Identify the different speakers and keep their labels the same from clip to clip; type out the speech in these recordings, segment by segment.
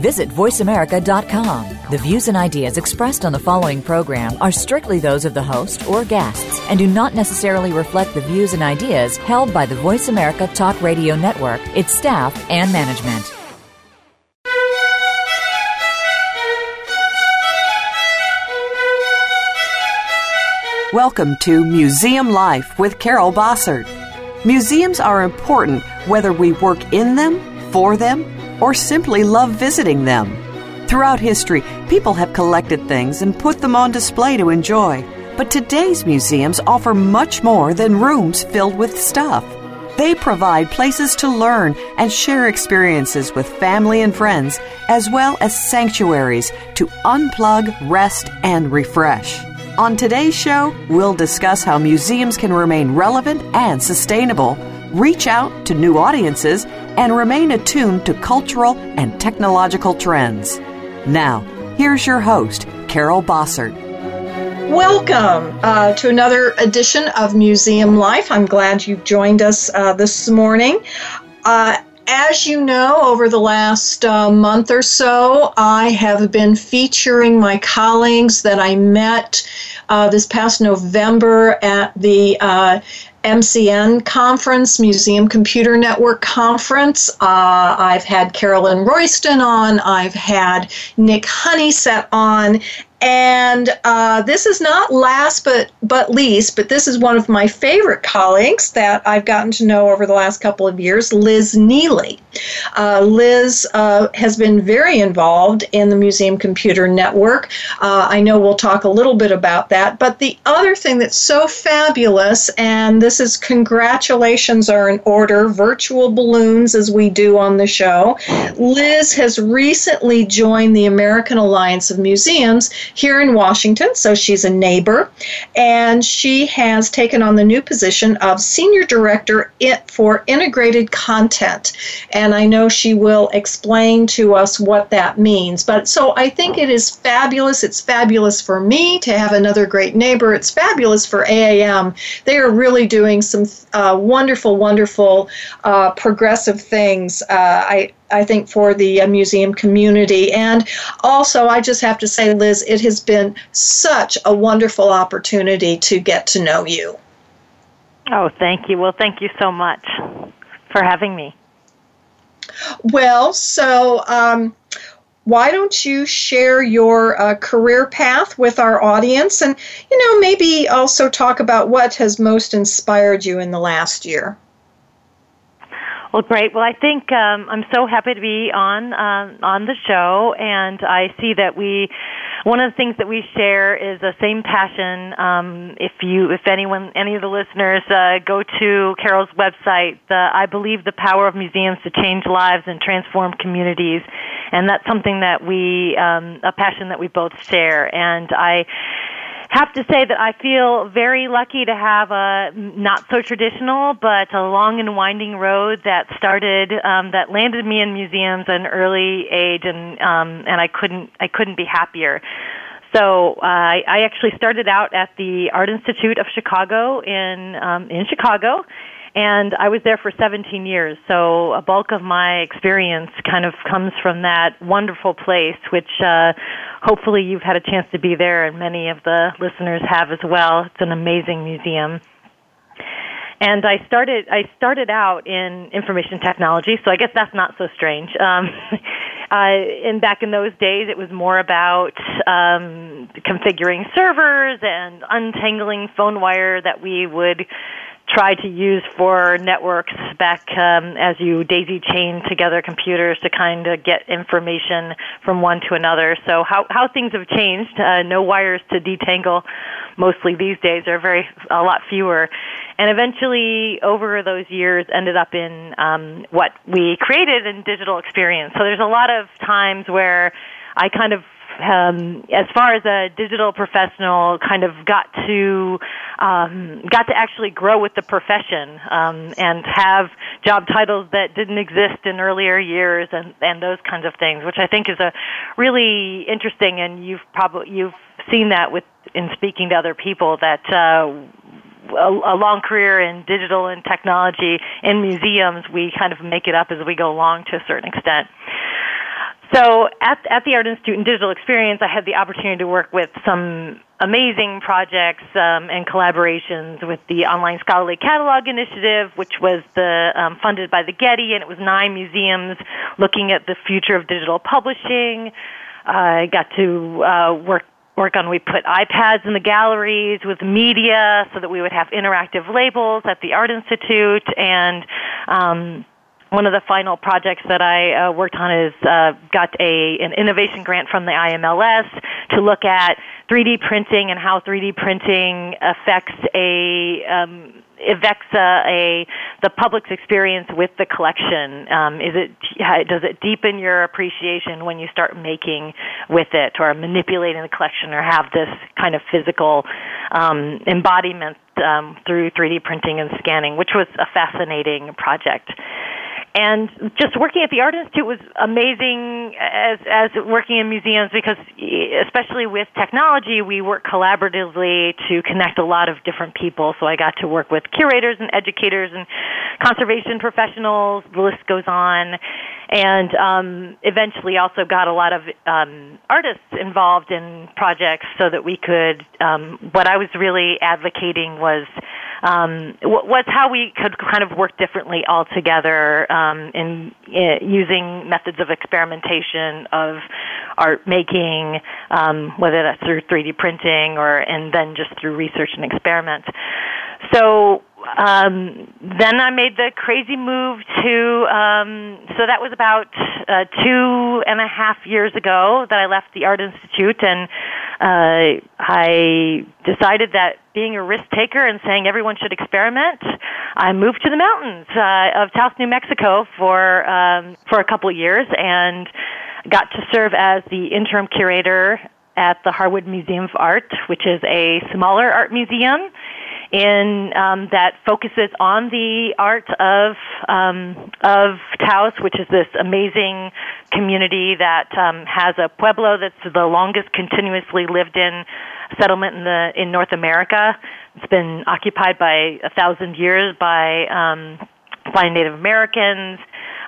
Speaker 1: visit VoiceAmerica.com. The views and ideas expressed on the following program are strictly those of the host or guests and do not necessarily reflect the views and ideas held by the Voice America Talk Radio Network, its staff, and management.
Speaker 2: Welcome to Museum Life with Carol Bossert. Museums are important whether we work in them, for them, or simply love visiting them. Throughout history, people have collected things and put them on display to enjoy. But today's museums offer much more than rooms filled with stuff. They provide places to learn and share experiences with family and friends, as well as sanctuaries to unplug, rest, and refresh. On today's show, we'll discuss how museums can remain relevant and sustainable reach out to new audiences, and remain attuned to cultural and technological trends. Now, here's your host, Carol Bossert.
Speaker 3: Welcome uh, to another edition of Museum Life. I'm glad you've joined us uh, this morning. Uh, as you know, over the last uh, month or so, I have been featuring my colleagues that I met uh, this past November at the uh, MCN conference, Museum Computer Network conference. Uh, I've had Carolyn Royston on. I've had Nik Honeysett on, and uh, this is not last but, but least, but this is one of my favorite colleagues that I've gotten to know over the last couple of years, Liz Neely. Uh, Liz uh, has been very involved in the Museum Computer Network. Uh, I know we'll talk a little bit about that, but the other thing that's so fabulous, and this is congratulations are in order, virtual balloons as we do on the show. Liz has recently joined the American Alliance of Museums here in Washington, so she's a neighbor, and she has taken on the new position of Senior Director for Integrated Content. And I know she will explain to us what that means. But so I think it is fabulous. It's fabulous for me to have another great neighbor. It's fabulous for AAM. They are really doing some uh, wonderful, wonderful uh, progressive things. Uh, I I think, for the uh, museum community. And also, I just have to say, Liz, it has been such a wonderful opportunity to get to know you.
Speaker 4: Oh, thank you. Well, thank you so much for having me.
Speaker 3: Well, so um, why don't you share your uh, career path with our audience and, you know, maybe also talk about what has most inspired you in the last year?
Speaker 4: Well, great. Well, I think um, I'm so happy to be on um, on the show, and I see that we one of the things that we share is the same passion. Um, if you, if anyone, any of the listeners, uh, go to Carol's website, the, I believe the power of museums to change lives and transform communities, and that's something that we um, a passion that we both share. And I have to say that I feel very lucky to have a not so traditional, but a long and winding road that started um, that landed me in museums at an early age, and um, and I couldn't I couldn't be happier. So uh, I, actually started out at the Art Institute of Chicago in um, in Chicago and I was there for 17 years, so a bulk of my experience kind of comes from that wonderful place, which uh, hopefully you've had a chance to be there, and many of the listeners have as well. It's an amazing museum and I started I started out in information technology, so I guess that's not so strange. Um, and back in those days, it was more about um, configuring servers and untangling phone wire that we would tried to use for networks back um, as you daisy chain together computers to kind of get information from one to another. So how how things have changed. Uh, no wires to detangle. Mostly these days are very a lot fewer, and eventually over those years ended up in um, what we created in digital experience. So there's a lot of times where I kind of um, as far as a digital professional, kind of got to um, got to actually grow with the profession um, and have job titles that didn't exist in earlier years and, and those kinds of things, which I think is a really interesting. And you've probably you've seen that with in speaking to other people that. Uh, a, long career in digital and technology in museums, we kind of make it up as we go along to a certain extent. So at, at the Art Institute and Digital Experience, I had the opportunity to work with some amazing projects um, and collaborations with the Online Scholarly Catalog Initiative, which was the, um, funded by the Getty, and it was nine museums looking at the future of digital publishing. I got to uh, work work on we put iPads in the galleries with media so that we would have interactive labels at the Art Institute and. Um, one of the final projects that I uh, worked on is uh, got a an innovation grant from the IMLS to look at 3D printing and how 3D printing affects a um, uh, a the public's experience with the collection? Um, is it does it deepen your appreciation when you start making with it or manipulating the collection or have this kind of physical um, embodiment um, through 3D printing and scanning, which was a fascinating project and just working at the Art Institute was amazing as as working in museums because especially with technology we work collaboratively to connect a lot of different people so I got to work with curators and educators and conservation professionals the list goes on and um, eventually also got a lot of um, artists involved in projects so that we could um, what I was really advocating was um, what's how we could kind of work differently all together um, in, in, using methods of experimentation of art making, um, whether that's through 3D printing or and then just through research and experiment. So um, then I made the crazy move to. Um, so that was about uh, two and a half years ago that I left the Art Institute and uh, I decided that being a risk taker and saying everyone should experiment, I moved to the mountains uh, of Taos, New Mexico for um, for a couple of years and got to serve as the interim curator at the Harwood Museum of Art, which is a smaller art museum in um, that focuses on the art of um, of Taos, which is this amazing community that um, has a pueblo that's the longest continuously lived in settlement in the in North America. It's been occupied by a thousand years by um, by Native Americans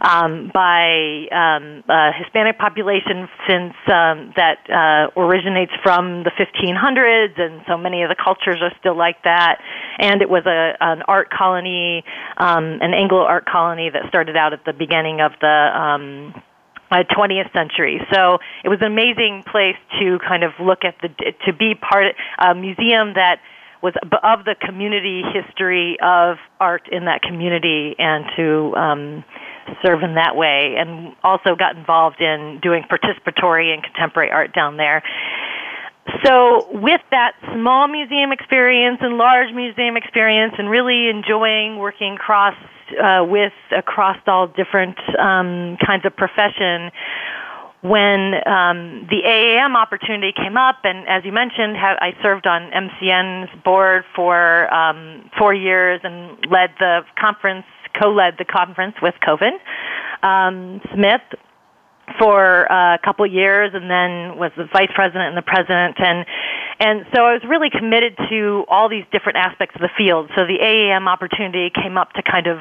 Speaker 4: um, by um, a Hispanic population since um, that uh, originates from the 1500s, and so many of the cultures are still like that. And it was a an art colony, um, an Anglo art colony that started out at the beginning of the. Um, uh, 20th century. So it was an amazing place to kind of look at the to be part of a museum that was of the community history of art in that community and to um, serve in that way, and also got involved in doing participatory and contemporary art down there. So, with that small museum experience and large museum experience, and really enjoying working across uh, with across all different um, kinds of profession, when um, the AAM opportunity came up, and as you mentioned, ha- I served on MCN's board for um, four years and led the conference co-led the conference with Koven um, Smith for uh, a couple years, and then was the vice president and the president, and and so I was really committed to all these different aspects of the field. So the AAM opportunity came up to kind of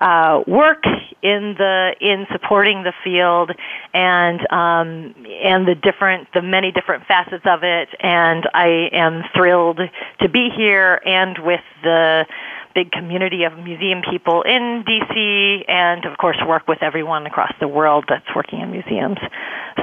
Speaker 4: uh, work in the in supporting the field and um, and the different the many different facets of it. And I am thrilled to be here and with the big community of museum people in DC and of course work with everyone across the world that's working in museums.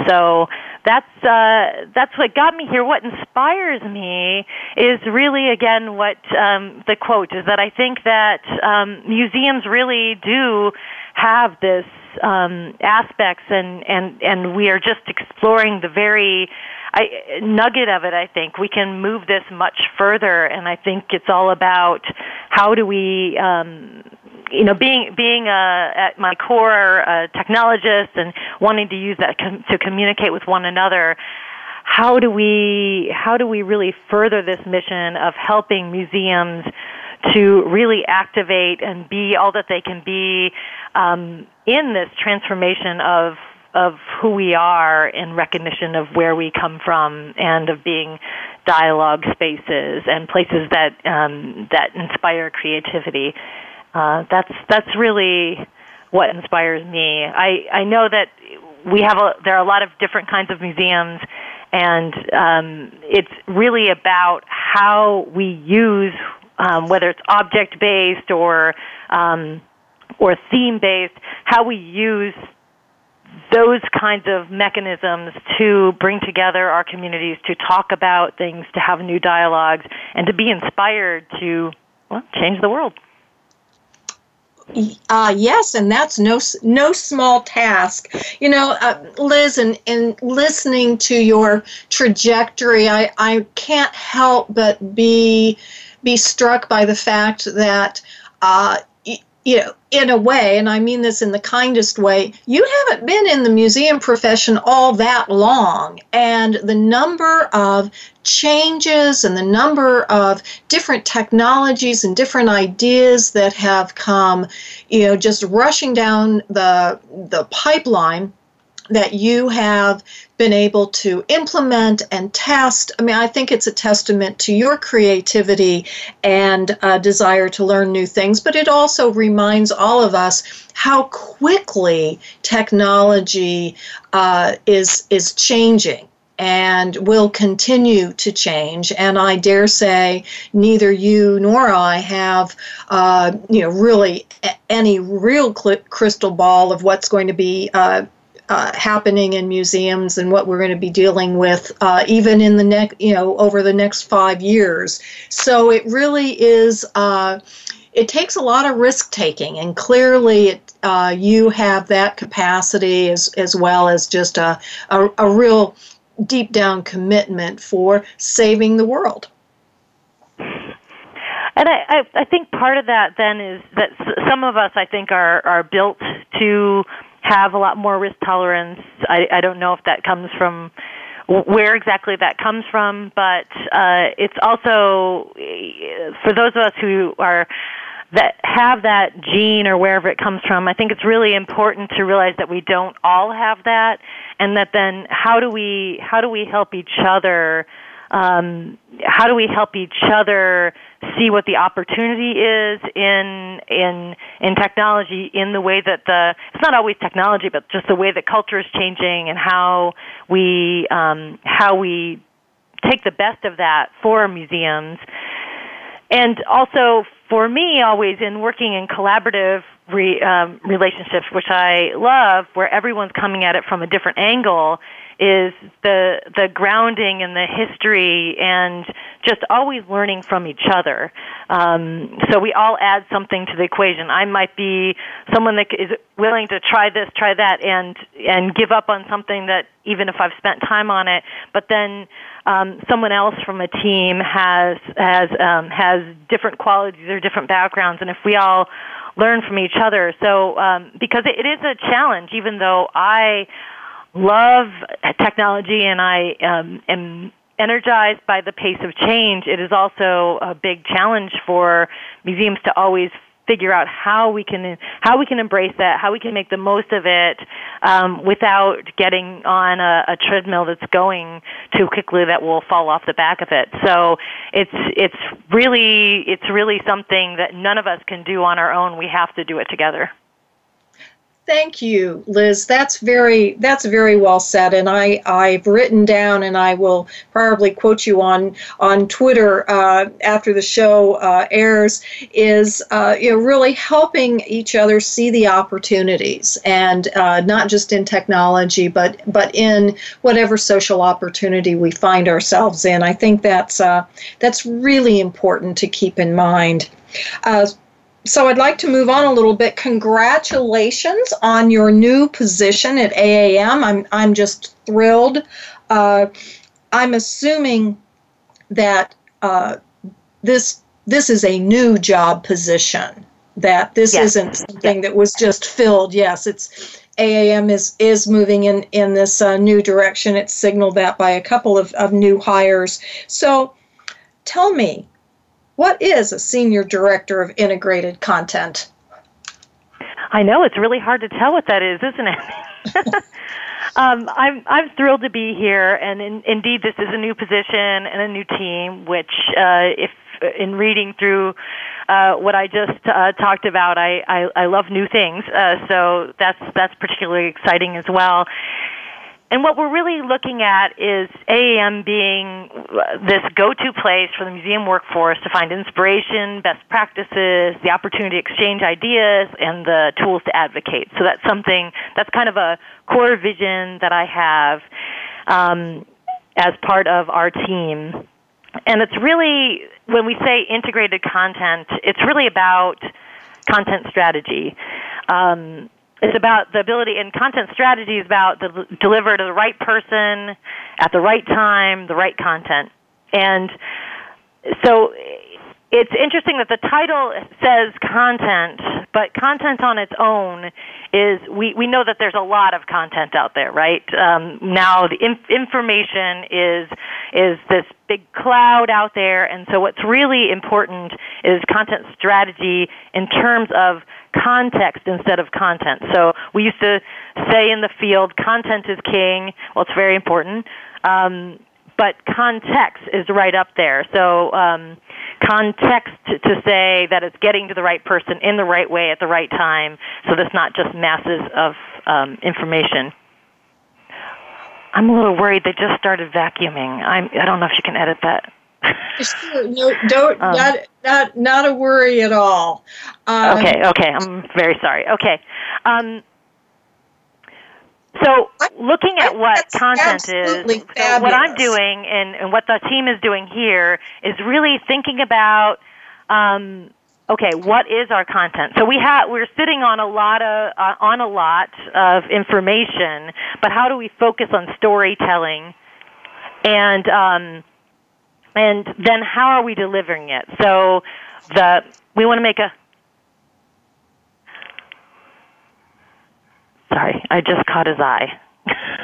Speaker 4: So that's uh, that's what got me here. What inspires me is really again what um, the quote is that I think that um, museums really do have this um, aspects and, and, and we are just exploring the very I, nugget of it, I think we can move this much further, and I think it's all about how do we, um, you know, being being uh, at my core a technologist and wanting to use that com- to communicate with one another. How do we how do we really further this mission of helping museums? to really activate and be all that they can be um, in this transformation of of who we are in recognition of where we come from and of being dialogue spaces and places that um, that inspire creativity. Uh, that's that's really what inspires me. I I know that we have a, there are a lot of different kinds of museums, and um, it's really about how we use um, whether it's object based or um, or theme based, how we use those kinds of mechanisms to bring together our communities, to talk about things, to have new dialogues, and to be inspired to well, change the world.
Speaker 3: Uh, yes, and that's no no small task. You know, uh, Liz, and in, in listening to your trajectory, I, I can't help but be be struck by the fact that uh, you know, in a way, and I mean this in the kindest way, you haven't been in the museum profession all that long. And the number of changes and the number of different technologies and different ideas that have come, you know, just rushing down the, the pipeline that you have been able to implement and test. I mean, I think it's a testament to your creativity and uh, desire to learn new things, but it also reminds all of us how quickly technology uh, is is changing and will continue to change. And I dare say, neither you nor I have, uh, you know, really any real crystal ball of what's going to be uh, uh, happening in museums and what we're going to be dealing with uh, even in the next you know over the next five years so it really is uh, it takes a lot of risk taking and clearly it, uh, you have that capacity as, as well as just a, a, a real deep down commitment for saving the world
Speaker 4: and I, I, I think part of that then is that some of us, I think, are are built to have a lot more risk tolerance. I, I don't know if that comes from where exactly that comes from, but uh, it's also eh, for those of us who are that have that gene or wherever it comes from. I think it's really important to realize that we don't all have that, and that then how do we how do we help each other? Um, how do we help each other see what the opportunity is in in in technology in the way that the it's not always technology but just the way that culture is changing and how we um, how we take the best of that for museums and also for me always in working in collaborative re, um, relationships which i love where everyone's coming at it from a different angle is the the grounding and the history and just always learning from each other. Um, so we all add something to the equation. I might be someone that is willing to try this, try that, and and give up on something that even if I've spent time on it, but then um, someone else from a team has has um, has different qualities or different backgrounds, and if we all learn from each other, so um, because it, it is a challenge, even though I love technology and I um, am energized by the pace of change, it is also a big challenge for museums to always figure out how we can how we can embrace that, how we can make the most of it um, without getting on a, a treadmill that's going too quickly that will fall off the back of it. So it's it's really it's really something that none of us can do on our own. We have to do it together.
Speaker 3: Thank you, Liz. That's very that's very well said, and I I've written down, and I will probably quote you on on Twitter uh, after the show uh, airs. Is uh, you know really helping each other see the opportunities, and uh, not just in technology, but but in whatever social opportunity we find ourselves in. I think that's uh, that's really important to keep in mind. Uh, so I'd like to move on a little bit. Congratulations on your new position at AAM. I'm I'm just thrilled. Uh, I'm assuming that uh, this this is a new job position. That this yes. isn't something that was just filled. Yes, it's AAM is is moving in in this uh, new direction. It's signaled that by a couple of, of new hires. So, tell me what is a senior director of integrated content?
Speaker 4: I know it's really hard to tell what that is, isn't it? um, I'm I'm thrilled to be here, and in, indeed, this is a new position and a new team. Which, uh, if uh, in reading through uh, what I just uh, talked about, I, I I love new things, uh, so that's that's particularly exciting as well. And what we're really looking at is AAM being this go-to place for the museum workforce to find inspiration, best practices, the opportunity to exchange ideas, and the tools to advocate. So that's something, that's kind of a core vision that I have um, as part of our team. And it's really, when we say integrated content, it's really about content strategy. Um, it's about the ability and content strategy is about the deliver to the right person at the right time the right content and so it's interesting that the title says content but content on its own is we, we know that there's a lot of content out there right um, now the inf- information is is this big cloud out there and so what's really important is content strategy in terms of context instead of content. So we used to say in the field, content is king. Well, it's very important. Um, but context is right up there. So um, context to, say that it's getting to the right person in the right way at the right time, so that's not just masses of um, information. I'm a little worried. They just started vacuuming. I'm, I don't know if you can edit that. Sure.
Speaker 3: No, don't um, not, not not a worry at all.
Speaker 4: Um, okay, okay. I'm very sorry. Okay. Um, so looking at what content is, so what I'm doing and, and, what the team is doing here is really thinking about, um, okay, what is our content? So we have we're sitting on a lot of uh, on a lot of information, but how do we focus on storytelling? And um, and then how are we delivering it? So the we want to make a sorry, I just caught his eye.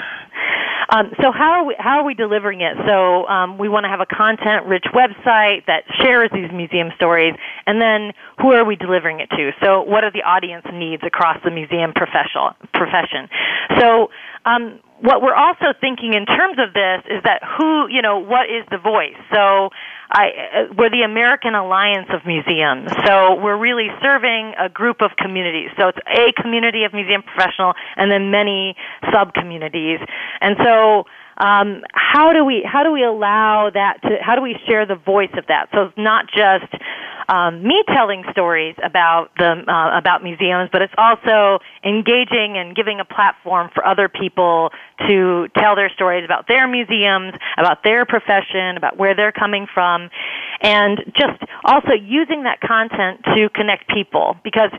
Speaker 4: um, so how are we how are we delivering it? So um, we want to have a content rich website that shares these museum stories, and then who are we delivering it to? So what are the audience needs across the museum professional profession? So um, what we're also thinking in terms of this is that who, you know, what is the voice? So I, uh, we're the American Alliance of Museums. So we're really serving a group of communities. So it's a community of museum professional and then many sub communities. And so um, how do we how do we allow that to how do we share the voice of that so it's not just um, me telling stories about the uh, about museums, but it's also engaging and giving a platform for other people to tell their stories about their museums, about their profession, about where they're coming from, and just also using that content to connect people because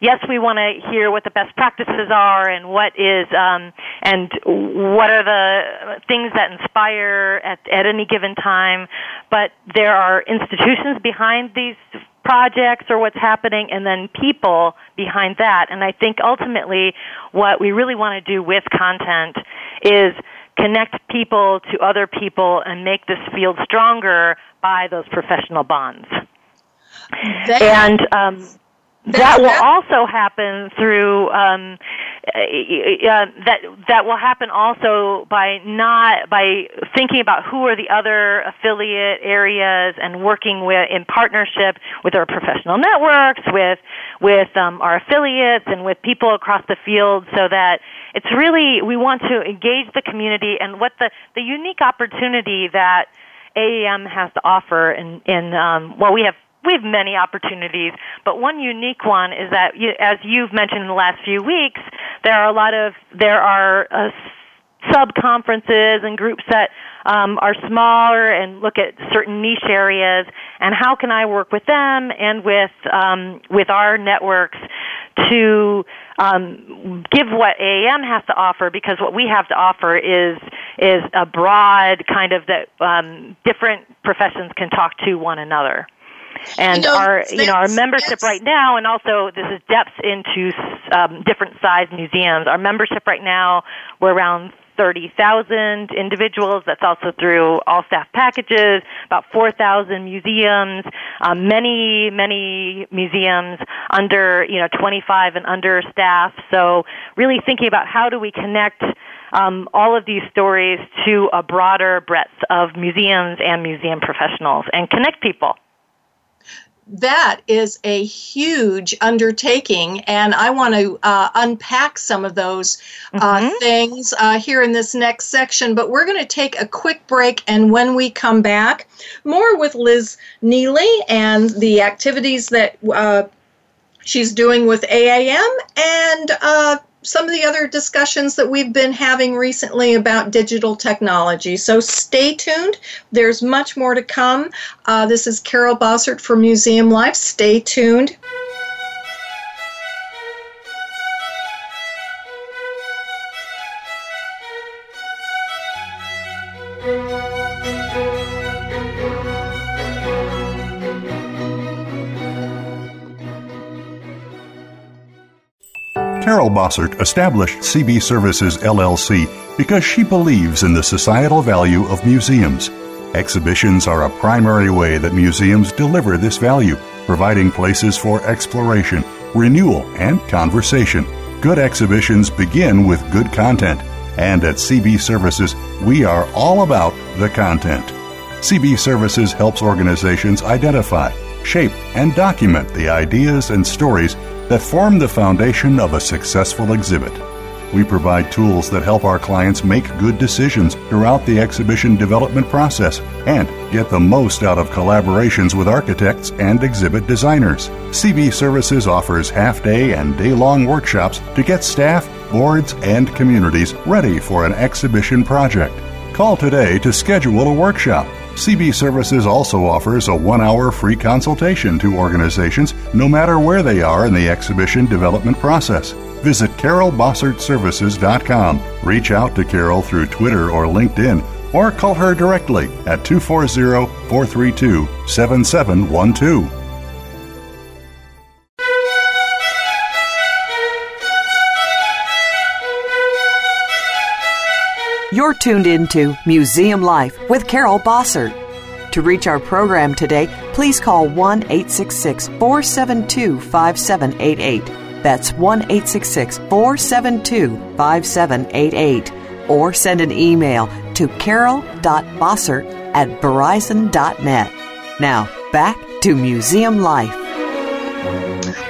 Speaker 4: yes, we want to hear what the best practices are and what is um, and what are the things that inspire at, at any given time. But there are institutions behind these projects or what's happening and then people behind that. And I think ultimately what we really want to do with content is connect people to other people and make this field stronger by those professional bonds.
Speaker 3: That
Speaker 4: and
Speaker 3: um,
Speaker 4: that will also happen through um, uh, uh, that that will happen also by not by thinking about who are the other affiliate areas and working with in partnership with our professional networks with with um, our affiliates and with people across the field so that it's really we want to engage the community and what the the unique opportunity that AAM has to offer and in, in um, well we have we have many opportunities, but one unique one is that, you, as you've mentioned in the last few weeks, there are a lot of there are uh, sub conferences and groups that um, are smaller and look at certain niche areas and how can I work with them and with um, with our networks to um, give what AAM has to offer because what we have to offer is is a broad kind of that um, different professions can talk to one another and you know, our you know our membership right now, and also this is depth into um, different size museums. Our membership right now we're around 30,000 individuals. That's also through all staff packages, about 4,000 museums, um, many, many museums under, you know, 25 and under staff. So really thinking about how do we connect um, all of these stories to a broader breadth of museums and museum professionals and connect people
Speaker 3: that is a huge undertaking, and I want to uh, unpack some of those uh, mm-hmm. things uh, here in this next section. But we're going to take a quick break, and when we come back, more with Liz Neely and the activities that uh, she's doing with AAM and uh, some of the other discussions that we've been having recently about digital technology. So stay tuned. There's much more to come. Uh, this is Carol Bossert for Museum Life. Stay tuned.
Speaker 5: Carol Bossert established CB Services LLC because she believes in the societal value of museums. Exhibitions are a primary way that museums deliver this value, providing places for exploration, renewal, and conversation. Good exhibitions begin with good content, and at CB Services, we are all about the content. CB Services helps organizations identify, shape, and document the ideas and stories that form the foundation of a successful exhibit. We provide tools that help our clients make good decisions throughout the exhibition development process and get the most out of collaborations with architects and exhibit designers. CB Services offers half day and day long workshops to get staff, boards, and communities ready for an exhibition project. Call today to schedule a workshop CB Services also offers a one hour free consultation to organizations, no matter where they are in the exhibition development process. Visit CarolBossertServices.com. Reach out to Carol through Twitter or LinkedIn, or call her directly at 240 432 7712.
Speaker 2: You're tuned into Museum Life with Carol Bossert. To reach our program today, please call 1 866 472 5788. That's 1 866 472 5788. Or send an email to carol.bossert at verizon.net. Now, back to Museum Life.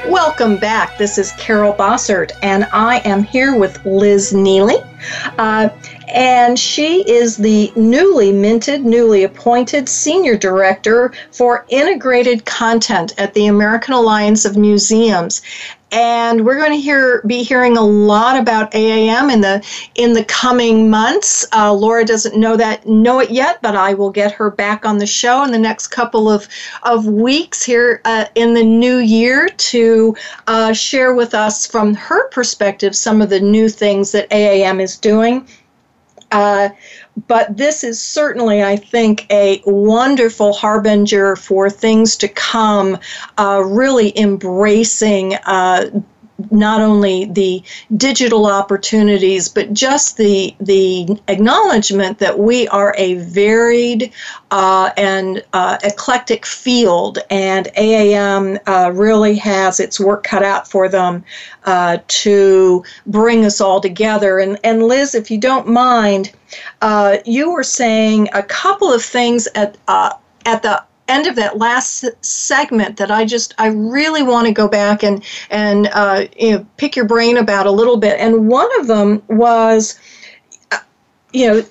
Speaker 3: Welcome back. This is Carol Bossert, and I am here with Liz Neely. Uh, and she is the newly minted, newly appointed Senior Director for Integrated Content at the American Alliance of Museums. And we're going to hear be hearing a lot about AAM in the in the coming months. Uh, Laura doesn't know that know it yet, but I will get her back on the show in the next couple of of weeks here uh, in the new year to uh, share with us from her perspective some of the new things that AAM is doing uh, but this is certainly, I think, a wonderful harbinger for things to come, uh, really embracing uh, not only the digital opportunities, but just the the acknowledgement that we are a varied uh, and uh, eclectic field, and AAM uh, really has its work cut out for them uh, to bring us all together. And and Liz, if you don't mind, uh, you were saying a couple of things at uh, at the end of that last segment that I just I really want to go back and and uh, you know, pick your brain about a little bit. And one of them was, uh, you know,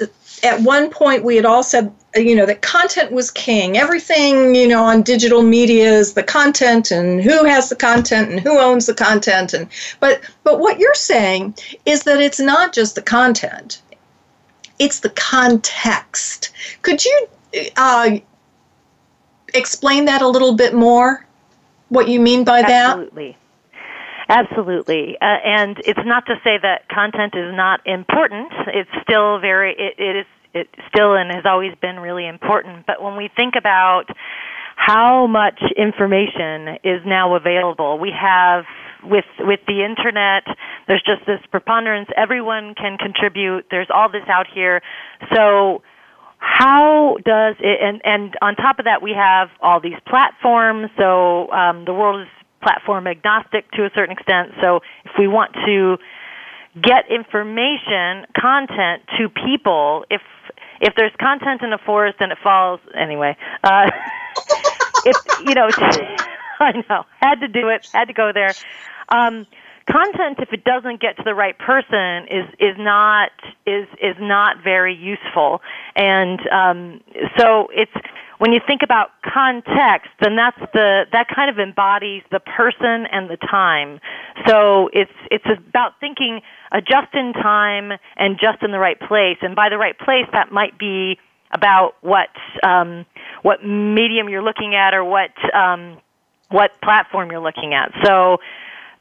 Speaker 3: at one point we had all said you know that content was king. Everything you know on digital media is the content, and who has the content, and who owns the content, and but but what you're saying is that it's not just the content. It's the context. Could you uh, explain that a little bit more? What you mean by
Speaker 4: Absolutely. that? Absolutely. Uh, and it's not to say that content is not important. It's still very, it, it is it still and has always been really important. But when we think about how much information is now available, we have with with the internet there's just this preponderance everyone can contribute there's all this out here so how does it, and, and on top of that, we have all these platforms, so um, the world is platform agnostic to a certain extent, so if we want to get information, content to people, if if there's content in a forest and it falls anyway uh if you know i know had to do it had to go there um content if it doesn't get to the right person is is not is is not very useful and um, so it's when you think about context then that's the that kind of embodies the person and the time so it's it's about thinking just in time and just in the right place and by the right place that might be about what um, what medium you're looking at or what um, what platform you're looking at. So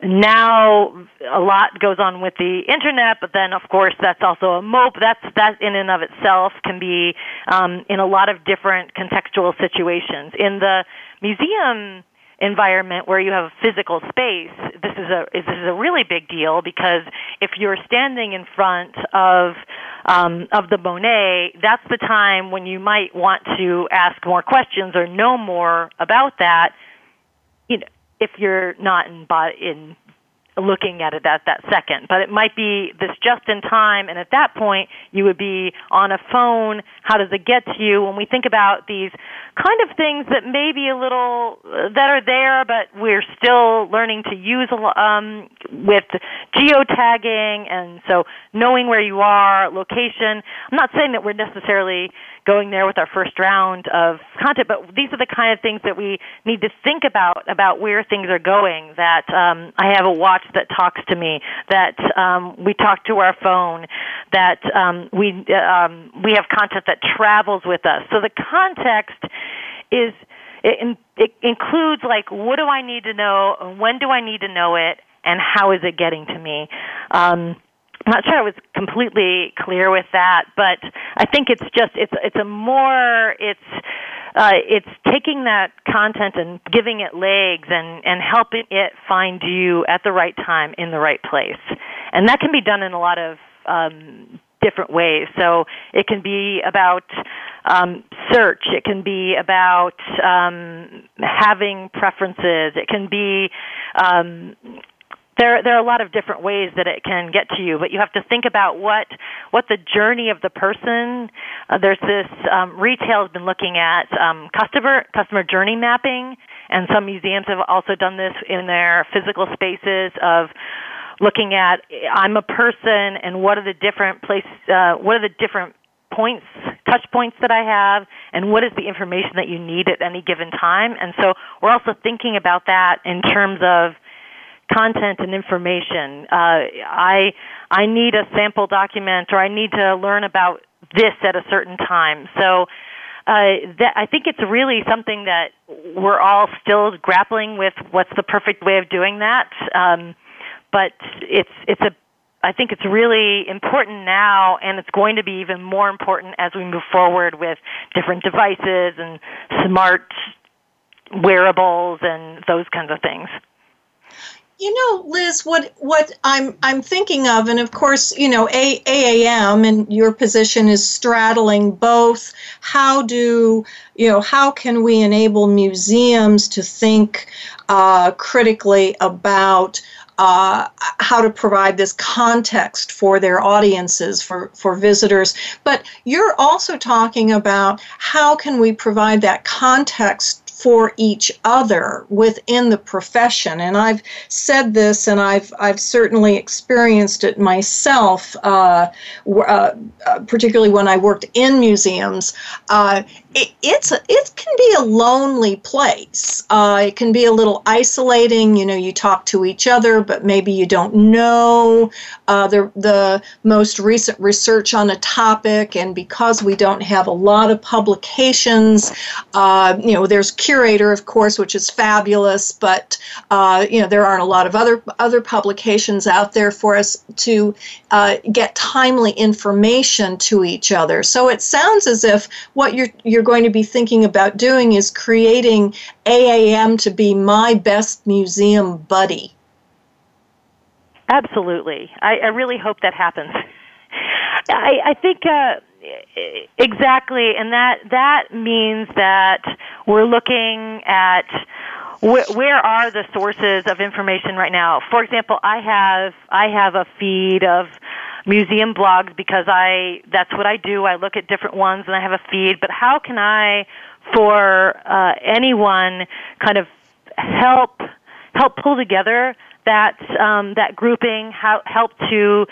Speaker 4: now a lot goes on with the internet, but then of course that's also a mope. That's that in and of itself can be um, in a lot of different contextual situations. In the museum environment where you have physical space, this is a this is a really big deal because if you're standing in front of um, of the Monet, that's the time when you might want to ask more questions or know more about that. You know, if you're not in, in looking at it at that second. But it might be this just in time, and at that point, you would be on a phone. How does it get to you? When we think about these kind of things that may be a little uh, that are there, but we're still learning to use um, with geotagging, and so knowing where you are, location. I'm not saying that we're necessarily going there with our first round of content. But these are the kind of things that we need to think about about where things are going. That um, I have a watch that talks to me. That um, we talk to our phone. That um, we um, we have content that travels with us. So the context is. It, it includes like what do I need to know, when do I need to know it, and how is it getting to me? Um, I'm not sure I was completely clear with that, but I think it's just it's it's a more it's uh, it's taking that content and giving it legs and and helping it find you at the right time in the right place, and that can be done in a lot of um, different ways. So it can be about um, search. It can be about um, having preferences. It can be um, there there are a lot of different ways that it can get to you, but you have to think about what what the journey of the person. Uh, there's this um, retail has been looking at um, customer customer journey mapping, and some museums have also done this in their physical spaces of looking at I'm a person and what are the different places uh, what are the different points, touch points that I have, and what is the information that you need at any given time. And so we're also thinking about that in terms of content and information. Uh, I I need a sample document, or I need to learn about this at a certain time. So. Uh, that I think it's really something that we're all still grappling with. What's the perfect way of doing that? Um, but it's it's a I think it's really important now, and it's going to be even more important as we move forward with different devices and smart wearables and those kinds of things.
Speaker 3: You know, Liz, what what I'm I'm thinking of, and of course, you know, A- AAM and your position is straddling both. How do you know? How can we enable museums to think uh, critically about? Uh, how to provide this context for their audiences, for, for visitors. But you're also talking about how can we provide that context for each other within the profession. And I've said this, and I've I've certainly experienced it myself, uh, uh, uh, particularly when I worked in museums. Uh, it, it's a, it can be a lonely place. Uh, it can be a little isolating. You know, you talk to each other, but maybe you don't know uh, the the most recent research on a topic. And because we don't have a lot of publications, uh, you know, there's Curator, of course, which is fabulous, but uh, you know, there aren't a lot of other other publications out there for us to uh, get timely information to each other. So it sounds as if what you're you're going to be thinking about doing is creating AAM to be my best museum buddy.
Speaker 4: Absolutely. I, I really hope that happens. I, I think. Uh, exactly and that that means that we're looking at wh- where are the sources of information right now for example i have i have a feed of museum blogs because I that's what I do. I look at different ones and I have a feed. But how can I, for uh, anyone, kind of help help pull together that um, that grouping? How, help to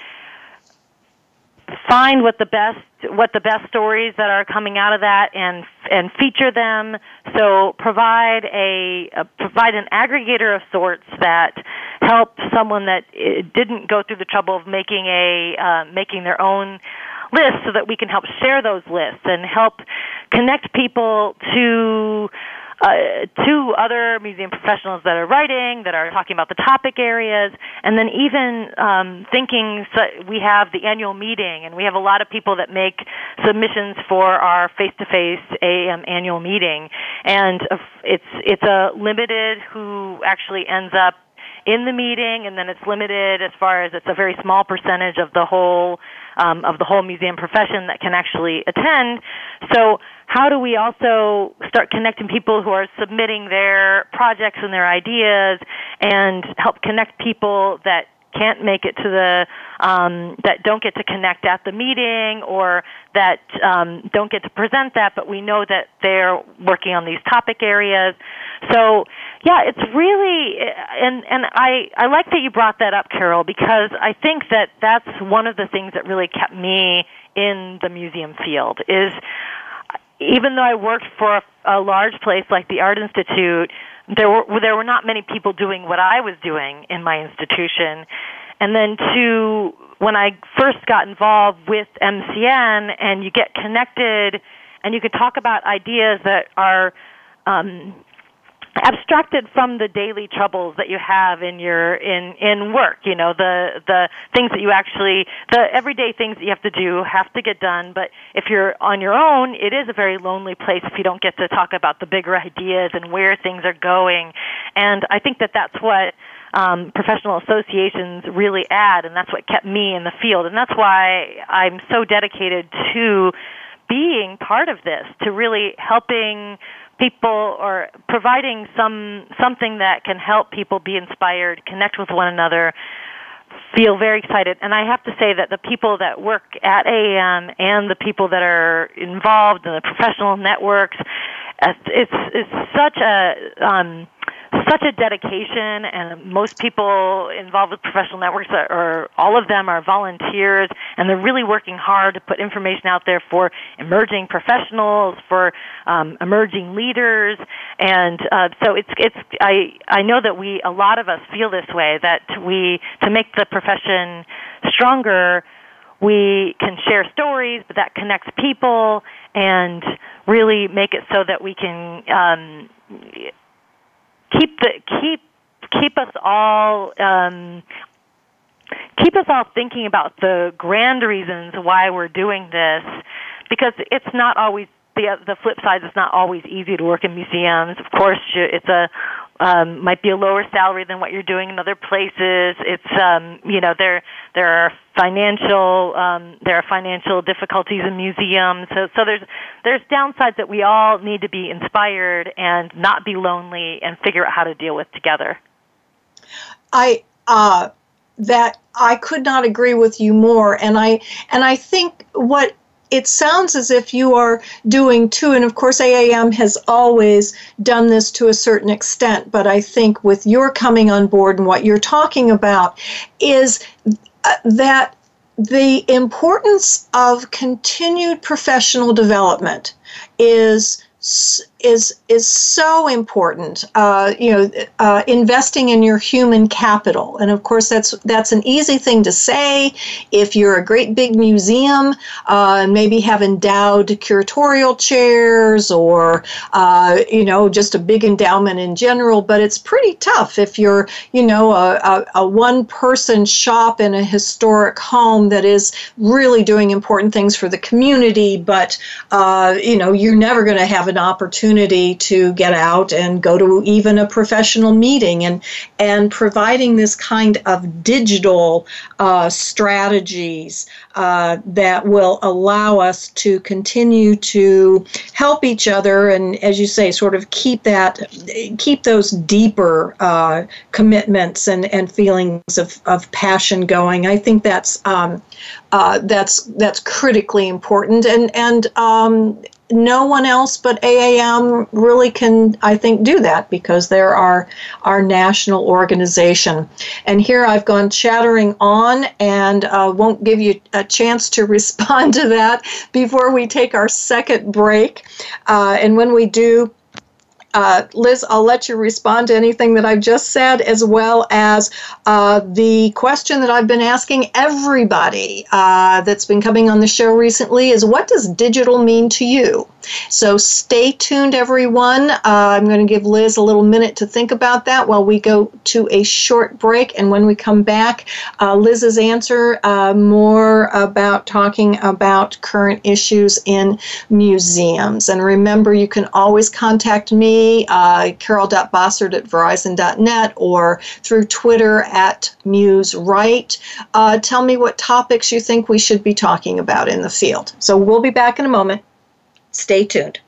Speaker 4: find what the best what the best stories that are coming out of that and and feature them so provide a, a provide an aggregator of sorts that help someone that eh, didn't go through the trouble of making a uh, making their own list so that we can help share those lists and help connect people to uh, two other museum professionals that are writing, that are talking about the topic areas, and then even um, thinking so we have the annual meeting, and we have a lot of people that make submissions for our face-to-face annual meeting, and uh, it's it's a limited who actually ends up in the meeting, and then it's limited as far as it's a very small percentage of the whole um, of the whole museum profession that can actually attend. So how do we also start connecting people who are submitting their projects and their ideas and help connect people that can't make it to the um, that don't get to connect at the meeting or that um, don't get to present that, but we know that they're working on these topic areas. So yeah, it's really and and I I like that you brought that up, Carol, because I think that that's one of the things that really kept me in the museum field is even though I worked for a, a large place like the Art Institute, there were there were not many people doing what I was doing in my institution. And then to when I first got involved with MCN, and you get connected, and you could talk about ideas that are um, abstracted from the daily troubles that you have in your in in work you know the the things that you actually the everyday things that you have to do have to get done but if you're on your own it is a very lonely place if you don't get to talk about the bigger ideas and where things are going and i think that that's what um, professional associations really add and that's what kept me in the field and that's why i'm so dedicated to being part of this to really helping people or providing some something that can help people be inspired, connect with one another, feel very excited. And I have to say that the people that work at AAM and the people that are involved in the professional networks, it's it's such a um, such a dedication, and most people involved with professional networks are, are all of them are volunteers, and they're really working hard to put information out there for emerging professionals, for um, emerging leaders, and uh, so it's it's I I know that we a lot of us feel this way that we to make the profession stronger we can share stories, but that connects people and really make it so that we can um, keep the keep keep us all um, keep us all thinking about the grand reasons why we're doing this because it's not always the the flip side is not always easy to work in museums. Of course, it's a um, might be a lower salary than what you're doing in other places. It's um, you know there there are financial um, there are financial difficulties in museums. So so there's there's downsides that we all need to be inspired and not be lonely and figure out how to deal with together.
Speaker 3: I uh, that I could not agree with you more, and I and I think what it sounds as if you are doing too. And of course, AAM has always done this to a certain extent. But I think with your coming on board and what you're talking about is uh, that the importance of continued professional development is is is so important. Uh, you know, uh, investing in your human capital, and of course that's that's an easy thing to say if you're a great big museum uh, maybe have endowed curatorial chairs or uh, you know just a big endowment in general. But it's pretty tough if you're you know a, a, a one person shop in a historic home that is really doing important things for the community, but uh, you know you're never going to have an opportunity opportunity to get out and go to even a professional meeting and and providing this kind of digital uh, strategies uh, that will allow us to continue to help each other and as you say sort of keep that keep those deeper uh, commitments and, and feelings of, of passion going I think that's um, uh, that's that's critically important and and um, no one else but AAM really can, I think, do that because they are our national organization. And here I've gone chattering on and uh, won't give you a chance to respond to that before we take our second break. Uh, and when we do, uh, Liz, I'll let you respond to anything that I've just said, as well as uh, the question that I've been asking everybody uh, that's been coming on the show recently is what does digital mean to you? So stay tuned, everyone. Uh, I'm going to give Liz a little minute to think about that while we go to a short break. And when we come back, uh, Liz's answer uh, more about talking about current issues in museums. And remember, you can always contact me, uh, carol.bossert at verizon.net or through Twitter at MuseWrite. Uh, tell me what topics you think we should be talking about in the field. So we'll be back in a moment. Stay tuned.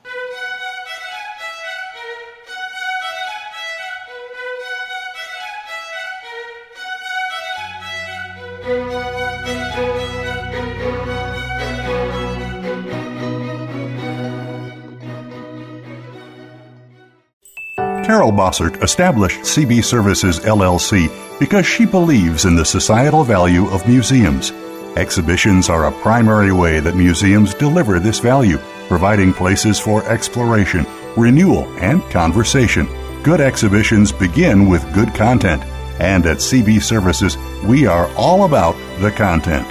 Speaker 5: Carol Bossert established CB Services LLC because she believes in the societal value of museums. Exhibitions are a primary way that museums deliver this value providing places for exploration, renewal, and conversation. Good exhibitions begin with good content, and at CB Services, we are all about the content.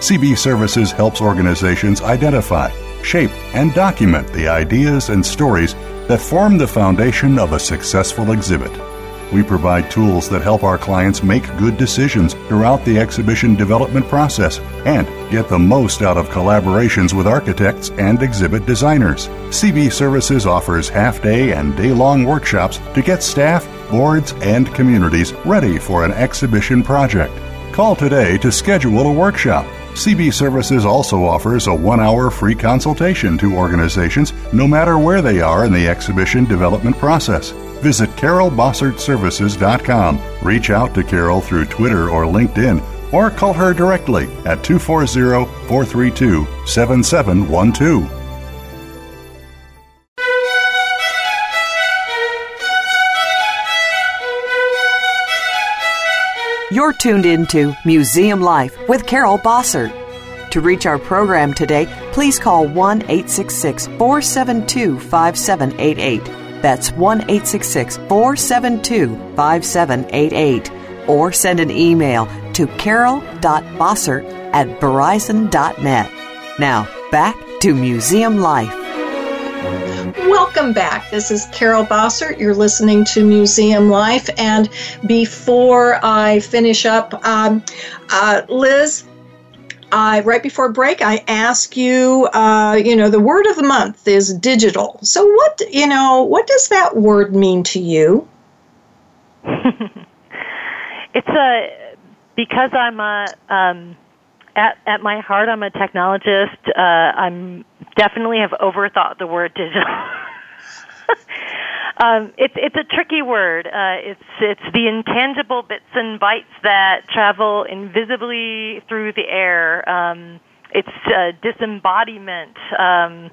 Speaker 5: CB Services helps organizations identify, shape, and document the ideas and stories that form the foundation of a successful exhibit. We provide tools that help our clients make good decisions throughout the exhibition development process and get the most out of collaborations with architects and exhibit designers. CB Services offers half day and day long workshops to get staff, boards, and communities ready for an exhibition project. Call today to schedule a workshop. CB Services also offers a one hour free consultation to organizations no matter where they are in the exhibition development process. Visit carolbossertservices.com. Reach out to Carol through Twitter or LinkedIn or call her directly at 240 432 7712.
Speaker 2: You're tuned into Museum Life with Carol Bossert. To reach our program today, please call 1 866 472 5788. That's 1 866 472 5788. Or send an email to carol.bossert at verizon.net. Now, back to museum life.
Speaker 3: Welcome back. This is Carol Bossert. You're listening to Museum Life. And before I finish up, um, uh, Liz, I right before break I ask you, uh, you know, the word of the month is digital. So what you know, what does that word mean to you?
Speaker 4: it's a because I'm a um, at at my heart I'm a technologist. Uh, I'm definitely have overthought the word digital. Um, it's it's a tricky word. Uh, it's it's the intangible bits and bytes that travel invisibly through the air. Um, it's uh, disembodiment, um,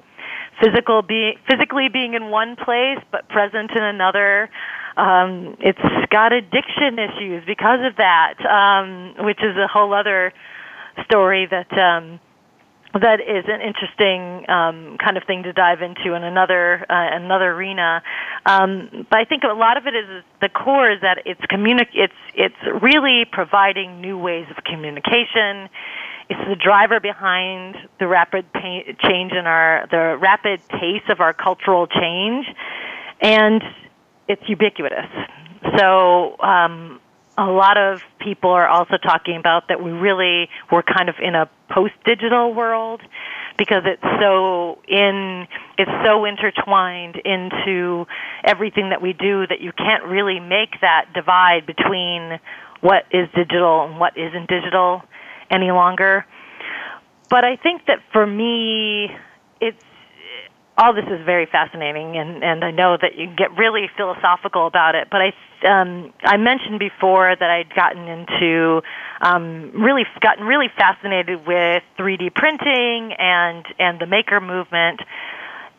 Speaker 4: physical being physically being in one place but present in another. Um, it's got addiction issues because of that, um, which is a whole other story that. Um, that is an interesting um, kind of thing to dive into in another uh, another arena. Um, but I think a lot of it is the core is that it's communi- it's it's really providing new ways of communication. It's the driver behind the rapid pa- change in our the rapid pace of our cultural change, and it's ubiquitous. So um, a lot of people are also talking about that we really we're kind of in a post-digital world because it's so in it's so intertwined into everything that we do that you can't really make that divide between what is digital and what isn't digital any longer. But I think that for me it's all this is very fascinating, and and I know that you get really philosophical about it. But I um, I mentioned before that I'd gotten into um, really gotten really fascinated with 3D printing and and the maker movement.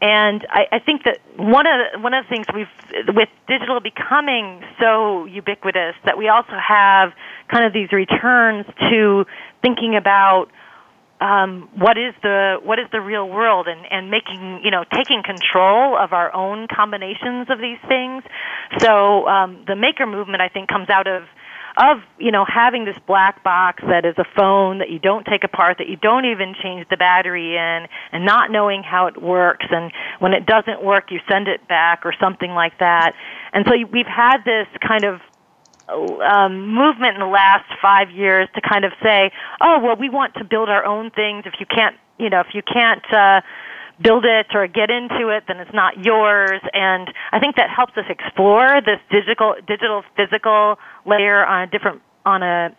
Speaker 4: And I, I think that one of the, one of the things we've with digital becoming so ubiquitous that we also have kind of these returns to thinking about um, what is the what is the real world and and making you know taking control of our own combinations of these things so um, the maker movement I think comes out of of you know having this black box that is a phone that you don't take apart that you don't even change the battery in and not knowing how it works and when it doesn't work you send it back or something like that and so we've had this kind of um, movement in the last five years to kind of say, oh well, we want to build our own things. If you can't, you know, if you can't. Uh, build it or get into it, then it's not yours. And I think that helps us explore this digital, digital, physical layer on a different, on a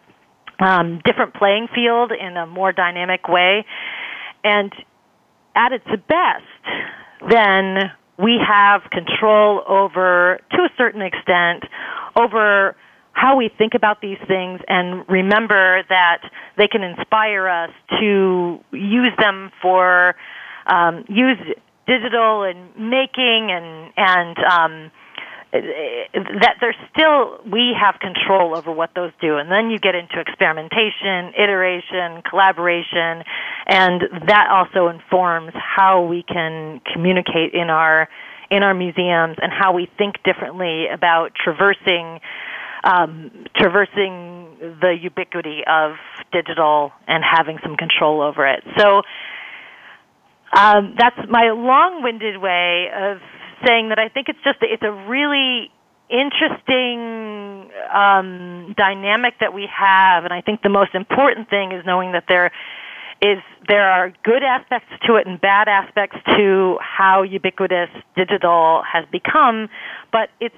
Speaker 4: um, different playing field in a more dynamic way. And at its best, then we have control over, to a certain extent, over how we think about these things and remember that they can inspire us to use them for um, use digital and making and and um, that there's still we have control over what those do and then you get into experimentation iteration collaboration and that also informs how we can communicate in our in our museums and how we think differently about traversing um, traversing the ubiquity of digital and having some control over it. So um, that's my long-winded way of saying that I think it's just it's a really interesting um, dynamic that we have, and I think the most important thing is knowing that there is there are good aspects to it and bad aspects to how ubiquitous digital has become, but it's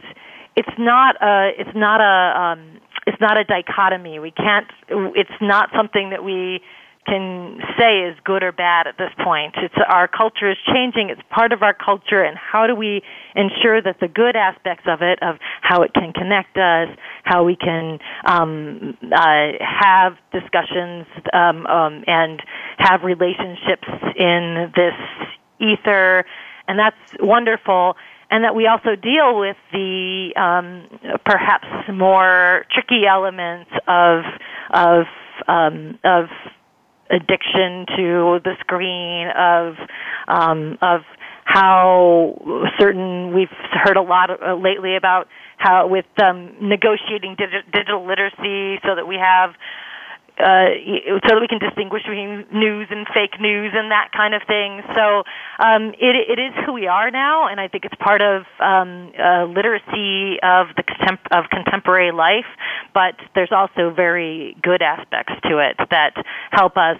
Speaker 4: it's not a it's not a um, it's not a dichotomy. We can't. It's not something that we can say is good or bad at this point. It's our culture is changing. It's part of our culture, and how do we ensure that the good aspects of it, of how it can connect us, how we can um, uh, have discussions um, um, and have relationships in this ether, and that's wonderful and that we also deal with the um, perhaps more tricky elements of of um, of addiction to the screen of um, of how certain we've heard a lot uh, lately about how with um, negotiating digital literacy so that we have uh, so that we can distinguish between news and fake news and that kind of thing. So um, it, it is who we are now, and I think it's part of um, uh, literacy of the contem- of contemporary life. But there's also very good aspects to it that help us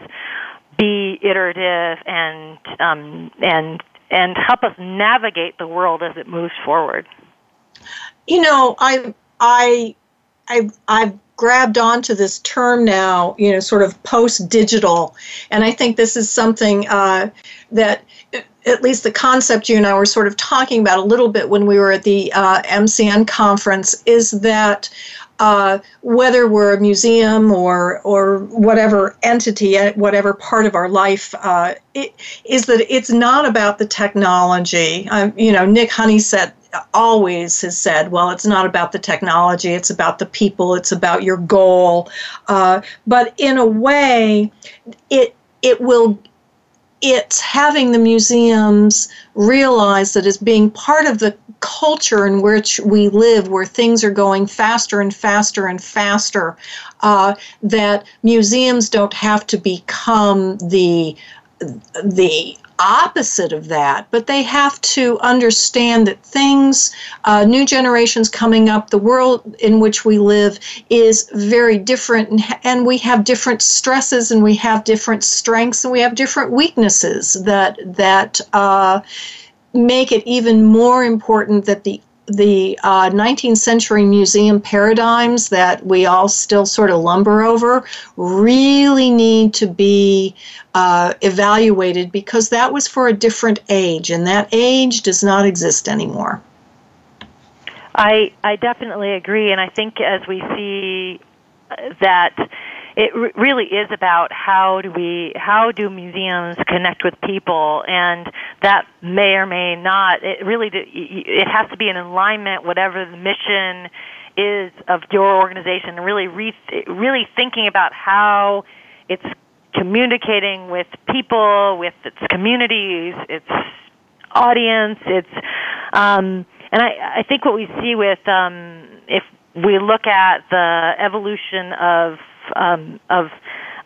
Speaker 4: be iterative and um, and and help us navigate the world as it moves forward.
Speaker 3: You know, I I I I've grabbed onto this term now, you know, sort of post digital. And I think this is something uh, that, uh, at least the concept you and I were sort of talking about a little bit when we were at the uh, MCN conference, is that. Uh, whether we're a museum or or whatever entity, uh, whatever part of our life, uh, it, is that it's not about the technology. Um, you know, Nik Honeysett always has said, well, it's not about the technology, it's about the people, it's about your goal. Uh, but in a way, it it will it's having the museums realize that as being part of the culture in which we live, where things are going faster and faster and faster, uh, that museums don't have to become the the opposite of that, but they have to understand that things, uh, new generations coming up, the world in which we live is very different, and, and we have different stresses, and we have different strengths, and we have different weaknesses that that. Uh, make it even more important that the the uh, 19th century museum paradigms that we all still sort of lumber over really need to be uh, evaluated because that was for a different age, and that age does not exist anymore.
Speaker 4: I, I definitely agree, and I think as we see uh, that it really is about how do we how do museums connect with people and that may or may not it really it has to be in alignment whatever the mission is of your organization really re- really thinking about how it's communicating with people with its communities its audience it's um, and I, I think what we see with um, if we look at the evolution of um, of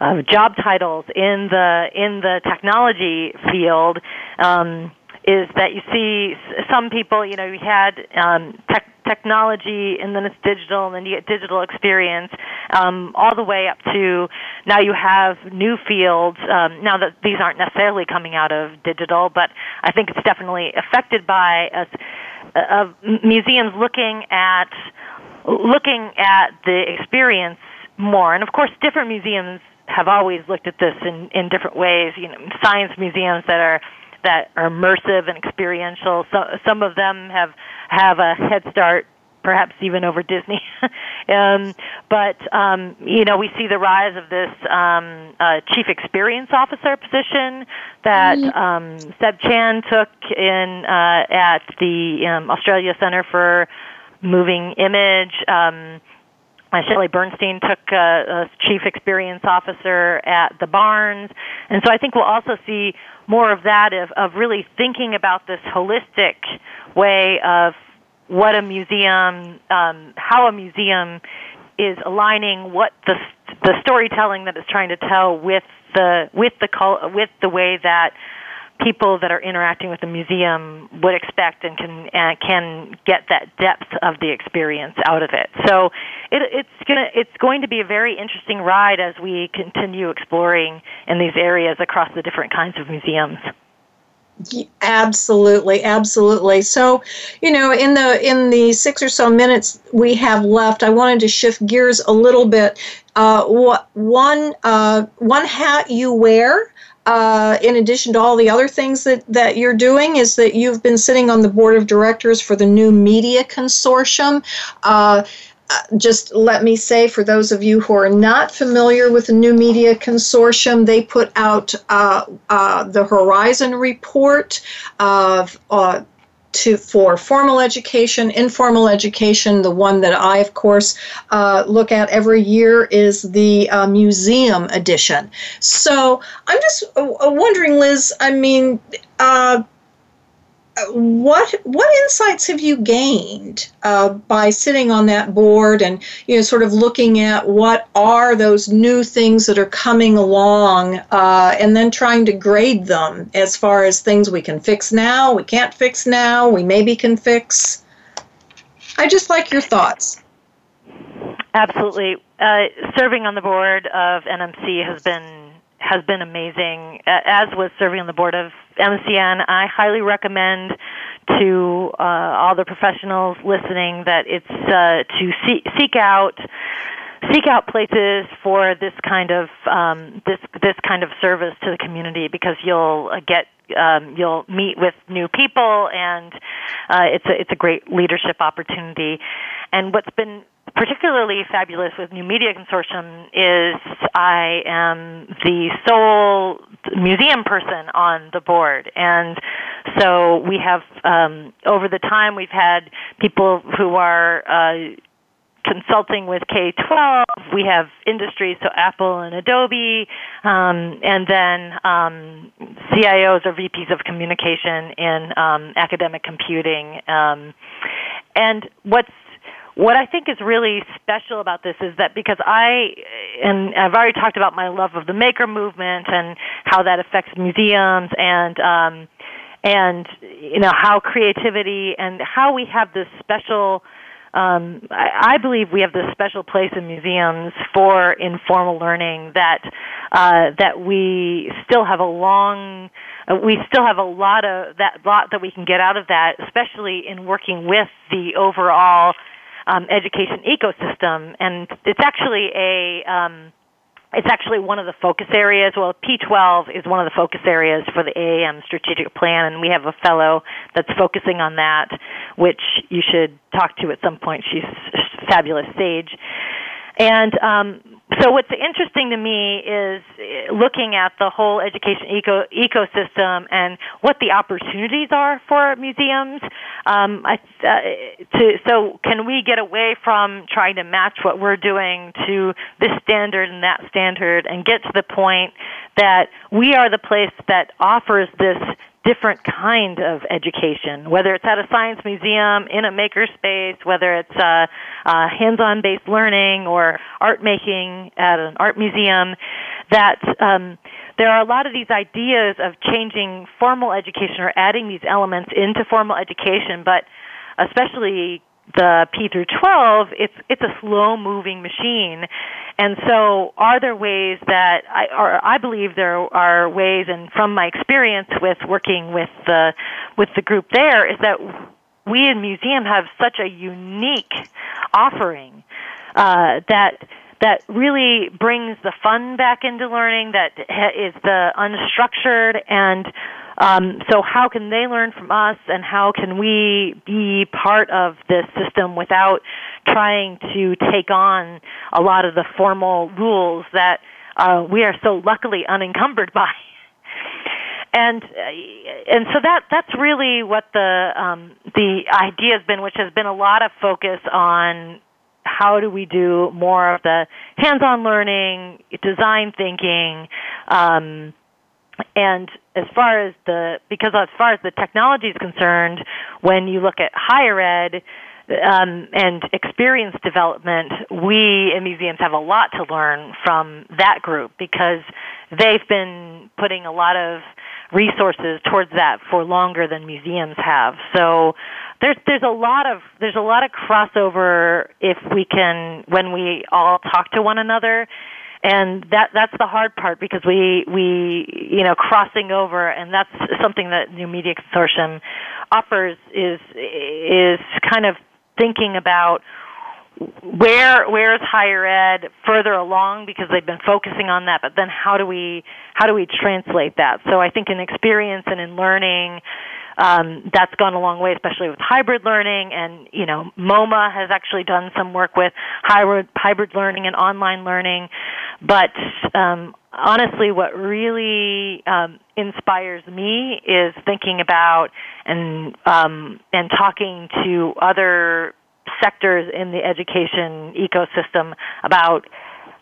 Speaker 4: of job titles in the in the technology field um, is that you see some people. You know, you had um, tech, technology, and then it's digital, and then you get digital experience, um, all the way up to now you have new fields. Um, now that these aren't necessarily coming out of digital, but I think it's definitely affected by us, museums looking at looking at the experience more. And of course, different museums have always looked at this in, in different ways. You know, science museums that are that are immersive and experiential. So, some of them have have a head start, perhaps even over Disney. um, but um, you know, we see the rise of this um, uh, chief experience officer position that mm. um, Seb Chan took in uh, at the um, Australia Centre for Moving Image. Um, Shelley Bernstein took uh, a chief experience officer at the Barnes, and so I think we'll also see more of that of, of really thinking about this holistic way of what a museum, um, how a museum is aligning what the the storytelling that it's trying to tell with the with the with the way that people that are interacting with the museum would expect and can can get that depth of the experience out of it. So it, it's gonna it's going to be a very interesting ride as we continue exploring in these areas across the different kinds of museums.
Speaker 3: Absolutely, absolutely. So, you know, in the in the six or so minutes we have left, I wanted to shift gears a little bit. Uh, what one uh, one hat you wear uh, in addition to all the other things that, that you're doing, is that you've been sitting on the board of directors for the New Media Consortium. Uh, uh just let me say, for those of you who are not familiar with the New Media Consortium, they put out uh, uh the Horizon Report of to for formal education, informal education. The one that I, of course, uh, look at every year is the uh, museum edition. So I'm just uh, wondering, Liz. I mean. Uh, what what insights have you gained uh, by sitting on that board and you know sort of looking at what are those new things that are coming along uh, and then trying to grade them as far as things we can fix now we can't fix now we maybe can fix i just like your thoughts
Speaker 4: absolutely uh, serving on the board of nmc has been has been amazing as was serving on the board of MCN. I highly recommend to uh, all the professionals listening that it's uh, to see- seek out seek out places for this kind of um, this this kind of service to the community because you'll get um, you'll meet with new people and uh, it's a it's a great leadership opportunity. And what's been particularly fabulous with New Media Consortium is I am the sole museum person on the board. And so we have, um, over the time, we've had people who are, uh, consulting with K12. We have industries, so Apple and Adobe, um, and then um, CIOs or VPs of communication in um, academic computing. Um, and what's what I think is really special about this is that because I, and I've already talked about my love of the maker movement and how that affects museums and, um, and you know how creativity and how we have this special um, I, I believe we have this special place in museums for informal learning that uh, that we still have a long uh, we still have a lot of that lot that we can get out of that, especially in working with the overall um, education ecosystem, and it's actually a um, it's actually one of the focus areas. Well, P12 is one of the focus areas for the AAM strategic plan, and we have a fellow that's focusing on that, which you should talk to at some point. She's fabulous, Sage. And um, so what's interesting to me is eh, looking at the whole education eco- ecosystem and what the opportunities are for museums. Um, I, uh, to, so can we get away from trying to match what we're doing to this standard and that standard and get to the point that we are the place that offers this different kind of education, whether it's at a science museum, in a makerspace, whether it's uh, uh, hands-on based learning or art making at an art museum, that um, there are a lot of these ideas of changing formal education or adding these elements into formal education, but especially the P through 12, it's it's a slow moving machine. And so are there ways that I or I believe there are ways and from my experience with working with the with the group there is that we in museum have such a unique offering uh, that that really brings the fun back into learning that is the unstructured and um, so, how can they learn from us, and how can we be part of this system without trying to take on a lot of the formal rules that uh, we are so luckily unencumbered by? and uh, and so that that's really what the um, the idea has been, which has been a lot of focus on how do we do more of the hands-on learning, design thinking, um, and as far as the because as far as the technology is concerned, when you look at higher ed um, and experience development, we in museums have a lot to learn from that group because they've been putting a lot of resources towards that for longer than museums have. So there's there's a lot of there's a lot of crossover if we can when we all talk to one another and that that's the hard part because we we you know crossing over and that's something that new media consortium offers is is kind of thinking about where where is higher ed further along because they've been focusing on that but then how do we how do we translate that so i think in experience and in learning um, that's gone a long way, especially with hybrid learning. And you know, MoMA has actually done some work with hybrid hybrid learning and online learning. But um, honestly, what really um, inspires me is thinking about and um, and talking to other sectors in the education ecosystem about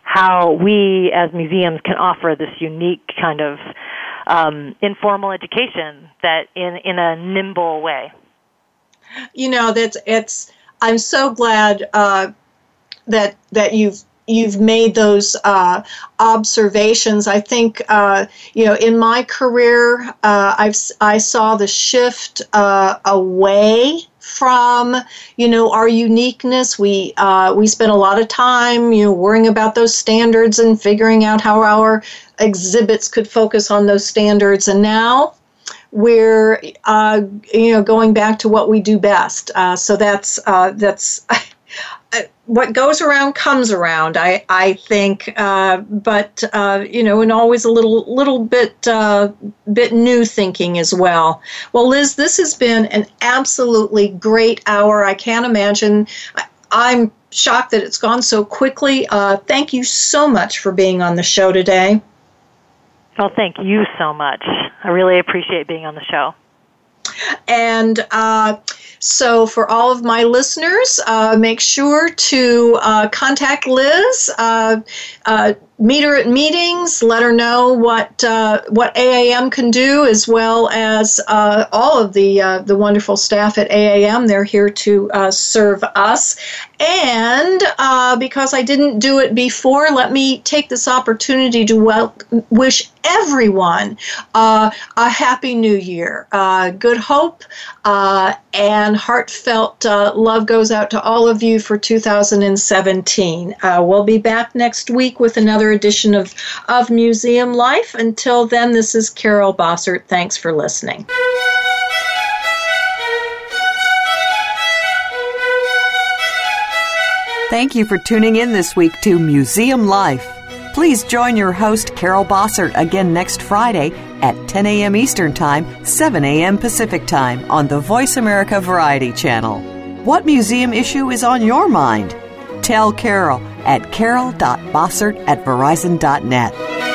Speaker 4: how we as museums can offer this unique kind of um, informal education that in in a nimble way.
Speaker 3: You know that's it's. I'm so glad uh, that that you've you've made those uh, observations. I think uh, you know in my career, uh, I've I saw the shift uh, away from you know our uniqueness we uh, we spend a lot of time you know worrying about those standards and figuring out how our exhibits could focus on those standards and now we're uh, you know going back to what we do best uh, so that's uh, that's Uh, what goes around comes around. I I think, uh, but uh, you know, and always a little little bit uh, bit new thinking as well. Well, Liz, this has been an absolutely great hour. I can't imagine. I, am shocked that it's gone so quickly. Uh, thank you so much for being on the show today.
Speaker 4: Well, thank you so much. I really appreciate being on the show.
Speaker 3: And uh, so, for all of my listeners, uh, make sure to uh, contact Liz, uh, uh, meet her at meetings, let her know what uh, what AAM can do, as well as all of the the wonderful staff at AAM. They're here to serve us. And because I didn't do it before, let me take this opportunity to wel- wish everyone uh, a happy new year. Uh, good hope uh, and heartfelt uh, love goes out to all of you for 2017. Uh, we'll be back next week with another edition of, of Museum Life. Until then, this is Carol Bossert. Thanks for listening.
Speaker 2: Thank you for tuning in this week to Museum Life. Please join your host, Carol Bossert, again next Friday at 10 a.m. Eastern Time, 7 a.m. Pacific Time on the Voice America Variety Channel. What museum issue is on your mind? Tell Carol at carol.bossert at verizon.net.